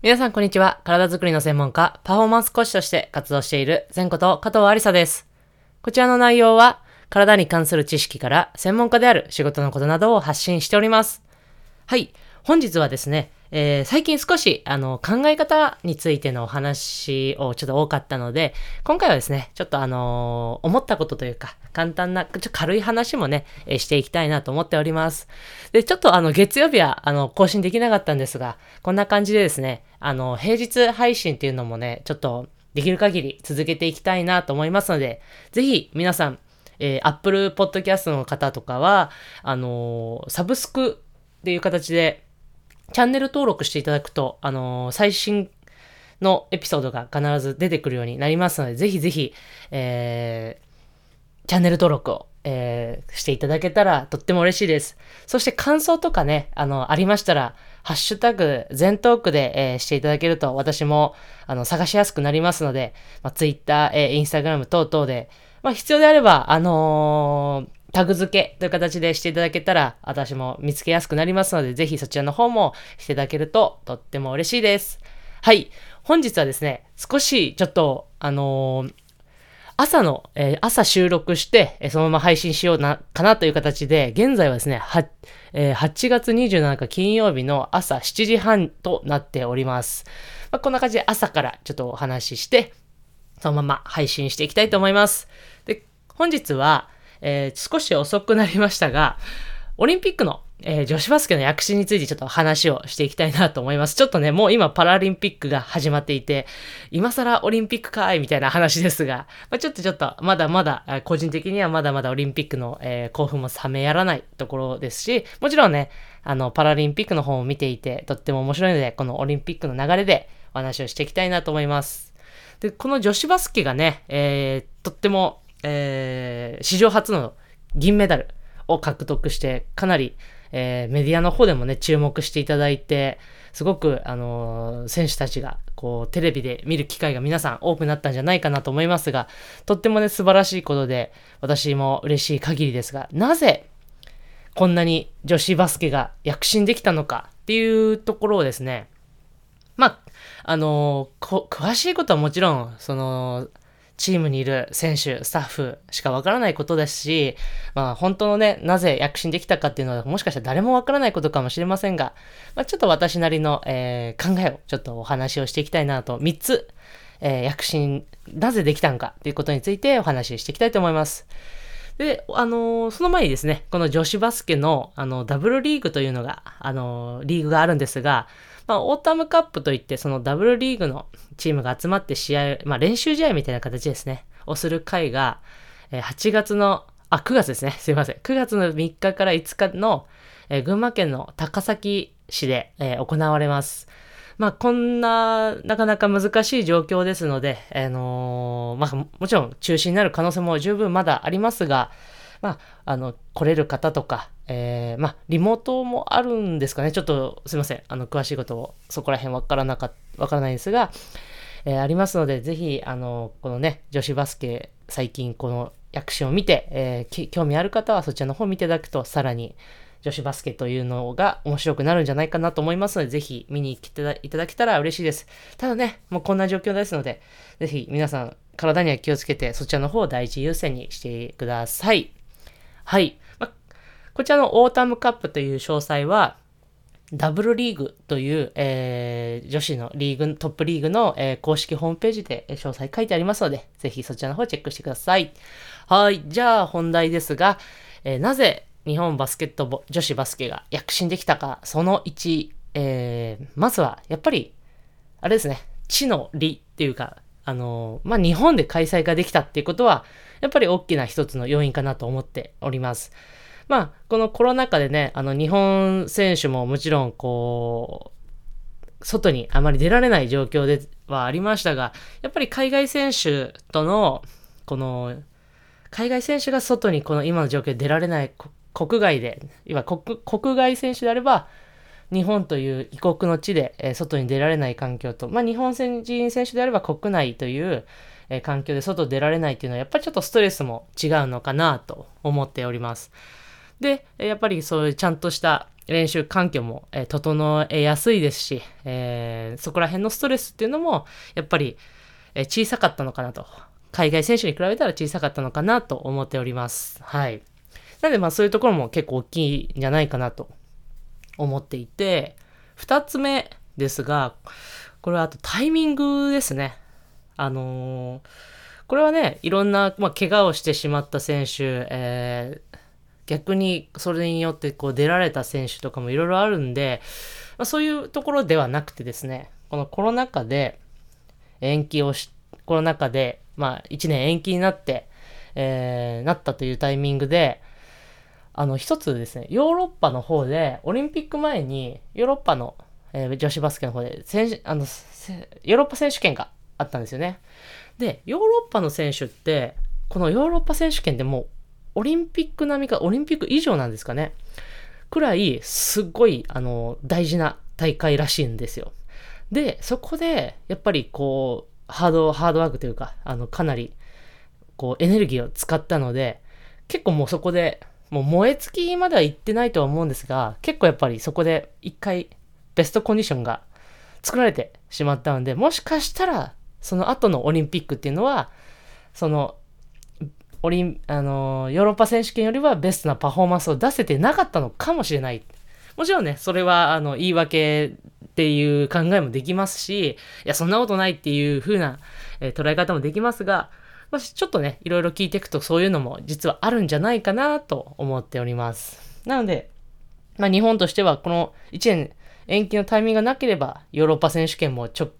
皆さんこんにちは。体づくりの専門家、パフォーマンス講師として活動している前こと加藤ありさです。こちらの内容は、体に関する知識から専門家である仕事のことなどを発信しております。はい。本日はですね、えー、最近少し、あの、考え方についてのお話をちょっと多かったので、今回はですね、ちょっとあのー、思ったことというか、簡単な、ちょ軽い話もね、えー、していきたいなと思っております。で、ちょっとあの、月曜日は、あの、更新できなかったんですが、こんな感じでですね、あの、平日配信っていうのもね、ちょっと、できる限り続けていきたいなと思いますので、ぜひ皆さん、えー、Apple Podcast の方とかは、あのー、サブスクっていう形で、チャンネル登録していただくと、あのー、最新のエピソードが必ず出てくるようになりますので、ぜひぜひ、えー、チャンネル登録を、えー、していただけたらとっても嬉しいです。そして感想とかね、あの、ありましたら、ハッシュタグ、全トークで、えー、していただけると私も、あの、探しやすくなりますので、まあ、Twitter、えー、Instagram 等々で、まあ、必要であれば、あのータグ付けという形でしていただけたら、私も見つけやすくなりますので、ぜひそちらの方もしていただけるととっても嬉しいです。はい。本日はですね、少しちょっと、あのー、朝の、えー、朝収録して、え、そのまま配信しような、かなという形で、現在はですね、は、えー、8月27日金曜日の朝7時半となっております。まあ、こんな感じで朝からちょっとお話しして、そのまま配信していきたいと思います。で、本日は、えー、少し遅くなりましたが、オリンピックの、えー、女子バスケの躍進についてちょっと話をしていきたいなと思います。ちょっとね、もう今パラリンピックが始まっていて、今更オリンピックかいみたいな話ですが、まあ、ちょっとちょっと、まだまだ、個人的にはまだまだオリンピックの、えー、興奮も冷めやらないところですし、もちろんね、あの、パラリンピックの方を見ていて、とっても面白いので、このオリンピックの流れでお話をしていきたいなと思います。で、この女子バスケがね、えー、とっても、えー、史上初の銀メダルを獲得して、かなり、えー、メディアの方でもね、注目していただいて、すごく、あのー、選手たちが、こう、テレビで見る機会が皆さん多くなったんじゃないかなと思いますが、とってもね、素晴らしいことで、私も嬉しい限りですが、なぜ、こんなに女子バスケが躍進できたのかっていうところをですね、まあ、あのー、詳しいことはもちろん、その、チームにいる選手、スタッフしかわからないことですし、まあ本当のね、なぜ躍進できたかっていうのはもしかしたら誰もわからないことかもしれませんが、まあ、ちょっと私なりの、えー、考えをちょっとお話をしていきたいなと、3つ、えー、躍進、なぜできたのかっていうことについてお話ししていきたいと思います。で、あのー、その前にですね、この女子バスケの、あの、ダブルリーグというのが、あのー、リーグがあるんですが、まあ、オータムカップといって、そのダブルリーグのチームが集まって試合、まあ、練習試合みたいな形ですね、をする会が、え8月の、あ、9月ですね。すいません。9月の3日から5日の、え群馬県の高崎市で、え行われます。まあ、こんな、なかなか難しい状況ですので、あのー、まあ、もちろん中止になる可能性も十分まだありますが、まあ、あの、来れる方とか、えー、まあ、リモートもあるんですかね。ちょっと、すいません。あの、詳しいことを、そこら辺わからなか、わからないんですが、えー、ありますので、ぜひ、あの、このね、女子バスケ、最近この躍進を見て、えー、興味ある方はそちらの方を見ていただくと、さらに女子バスケというのが面白くなるんじゃないかなと思いますので、ぜひ見に来ていただけたら嬉しいです。ただね、もうこんな状況ですので、ぜひ皆さん、体には気をつけて、そちらの方を第一優先にしてください。はい。こちらのオータムカップという詳細は、ダブルリーグという、えー、女子のリーグ、トップリーグの、えー、公式ホームページで詳細書いてありますので、ぜひそちらの方チェックしてください。はい。じゃあ本題ですが、えー、なぜ日本バスケットボ、女子バスケが躍進できたか、その1、えー、まずは、やっぱり、あれですね、地の利っていうか、あのまあ、日本で開催ができたっていうことは、やっぱり大きな一つの要因かなと思っております。まあ、このコロナ禍でね、あの、日本選手ももちろん、こう、外にあまり出られない状況ではありましたが、やっぱり海外選手との、この、海外選手が外にこの今の状況で出られない国外で、いわ国国外選手であれば、日本という異国の地で、えー、外に出られない環境と、まあ、日本人選手であれば国内という、えー、環境で外出られないっていうのは、やっぱりちょっとストレスも違うのかなと思っております。で、やっぱりそういうちゃんとした、練習環境も、整えやすいですし、えー、そこら辺のストレスっていうのも、やっぱり、小さかったのかなと。海外選手に比べたら小さかったのかなと思っております。はい。なので、まあそういうところも結構大きいんじゃないかなと思っていて、二つ目ですが、これはあとタイミングですね。あのー、これはね、いろんな、まあ、怪我をしてしまった選手、えー、逆にそれによってこう出られた選手とかもいろいろあるんで、まあ、そういうところではなくてですね、このコロナ禍で延期をし、コロナ禍で、まあ、1年延期になって、えー、なったというタイミングで、あの、一つですね、ヨーロッパの方で、オリンピック前に、ヨーロッパの、えー、女子バスケの方で、選あの、ヨーロッパ選手権があったんですよね。で、ヨーロッパの選手って、このヨーロッパ選手権でも、オリンピック並みか、オリンピック以上なんですかね。くらい、すっごい、あの、大事な大会らしいんですよ。で、そこで、やっぱりこう、ハード、ハードワークというか、あの、かなり、こう、エネルギーを使ったので、結構もうそこで、もう燃え尽きまでは行ってないとは思うんですが、結構やっぱりそこで一回ベストコンディションが作られてしまったので、もしかしたらその後のオリンピックっていうのは、その、オリン、あの、ヨーロッパ選手権よりはベストなパフォーマンスを出せてなかったのかもしれない。もちろんね、それは、あの、言い訳っていう考えもできますし、いや、そんなことないっていう風な、えー、捉え方もできますが、まあ、ちょっとね、いろいろ聞いていくとそういうのも実はあるんじゃないかなと思っております。なので、まあ、日本としてはこの1年延期のタイミングがなければ、ヨーロッパ選手権もちょ、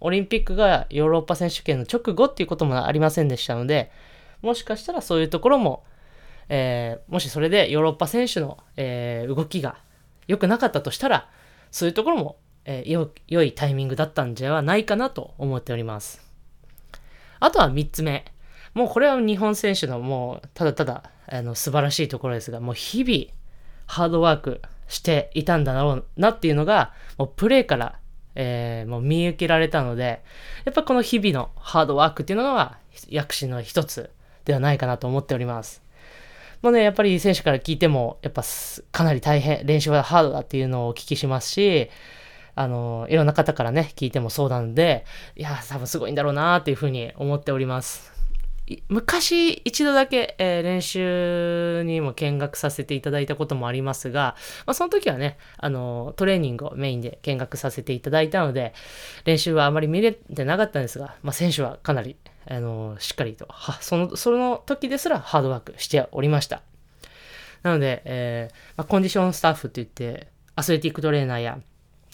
オリンピックがヨーロッパ選手権の直後っていうこともありませんでしたので、もしかしたらそういうところも、えー、もしそれでヨーロッパ選手の、えー、動きが良くなかったとしたら、そういうところも、えー、良いタイミングだったんじゃないかなと思っております。あとは3つ目。もうこれは日本選手のもうただただあの素晴らしいところですが、もう日々ハードワークしていたんだろうなっていうのが、もうプレーから、えー、もう見受けられたので、やっぱこの日々のハードワークっていうのが躍進の一つではないかなと思っております。もうね、やっぱり選手から聞いても、やっぱかなり大変、練習はハードだっていうのをお聞きしますし、あの、いろんな方からね、聞いてもそうなんで、いや、多分すごいんだろうなっていうふうに思っております。昔一度だけ、えー、練習にも見学させていただいたこともありますが、まあ、その時はね、あの、トレーニングをメインで見学させていただいたので、練習はあまり見れてなかったんですが、まあ、選手はかなり、あの、しっかりと、は、その、その時ですらハードワークしておりました。なので、えー、まあ、コンディションスタッフって言って、アスレティックトレーナーや、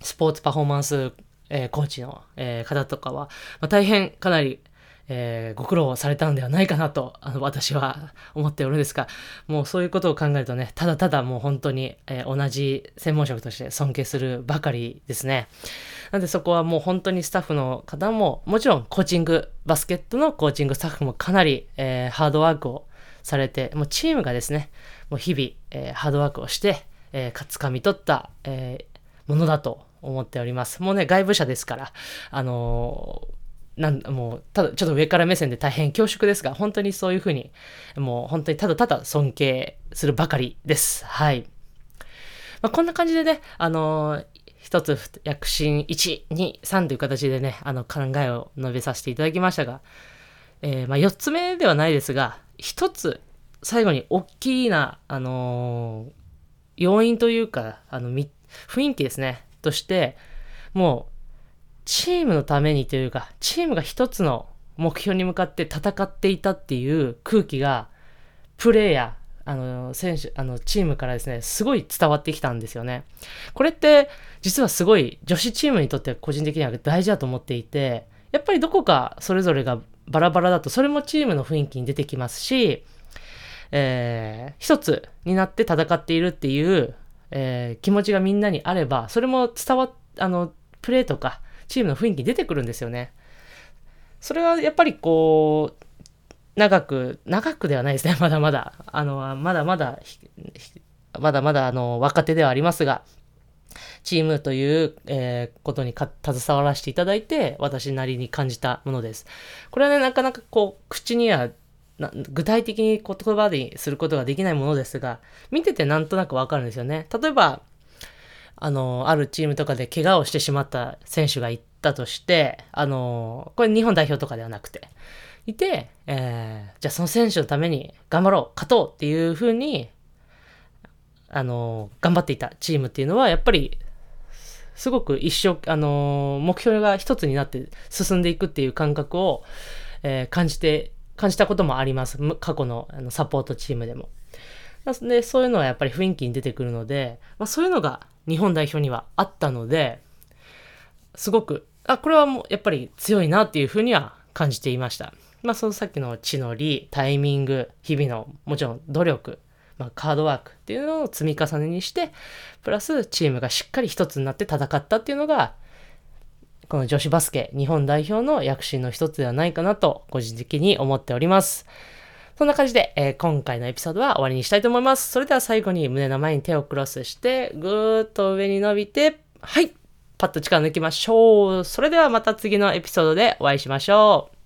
スポーツパフォーマンス、えー、コーチの、えー、方とかは、まあ、大変かなり、えー、ご苦労されたんではないかなと、あの、私は思っておるんですが、もうそういうことを考えるとね、ただただもう本当に、えー、同じ専門職として尊敬するばかりですね。なんでそこはもう本当にスタッフの方も、もちろんコーチング、バスケットのコーチングスタッフもかなり、えー、ハードワークをされて、もうチームがですね、もう日々、えー、ハードワークをして、えー、掴み取った、えー、ものだと思っております。もうね、外部者ですから、あのー、なんもう、ただ、ちょっと上から目線で大変恐縮ですが、本当にそういうふうに、もう本当にただただ尊敬するばかりです。はい。まあ、こんな感じでね、あの、一つ躍進1、2、3という形でね、あの考えを述べさせていただきましたが、えー、まあ、4つ目ではないですが、一つ最後に大きな、あのー、要因というか、あの、雰囲気ですね。として、もう、チームのためにというか、チームが一つの目標に向かって戦っていたっていう空気が、プレイヤー、あの、選手、あの、チームからですね、すごい伝わってきたんですよね。これって、実はすごい女子チームにとっては個人的には大事だと思っていて、やっぱりどこかそれぞれがバラバラだと、それもチームの雰囲気に出てきますし、えー、一つになって戦っているっていう、えー、気持ちがみんなにあれば、それも伝わっ、あの、プレーとか、チームの雰囲気出てくるんですよね。それはやっぱりこう、長く、長くではないですね、まだまだ。あの、まだまだ、まだまだ、あの、若手ではありますが、チームという、えー、ことに携わらせていただいて、私なりに感じたものです。これはね、なかなかこう、口には具体的に言葉ですることができないものですが、見ててなんとなくわかるんですよね。例えば、あの、あるチームとかで怪我をしてしまった選手がいたとして、あの、これ日本代表とかではなくて、いて、えー、じゃあその選手のために頑張ろう、勝とうっていうふうに、あの、頑張っていたチームっていうのは、やっぱり、すごく一生、あの、目標が一つになって進んでいくっていう感覚を、えー、感じて、感じたこともあります。過去のあのサポートチームでも。で、そういうのはやっぱり雰囲気に出てくるので、まあ、そういうのが日本代表にはあったので、すごく、あ、これはもうやっぱり強いなっていうふうには感じていました。まあ、そのさっきの地の利、タイミング、日々のもちろん努力、まあ、カードワークっていうのを積み重ねにして、プラスチームがしっかり一つになって戦ったっていうのが、この女子バスケ日本代表の躍進の一つではないかなと個人的に思っております。そんな感じで、えー、今回のエピソードは終わりにしたいと思います。それでは最後に胸の前に手をクロスして、ぐーっと上に伸びて、はいパッと力抜きましょう。それではまた次のエピソードでお会いしましょう。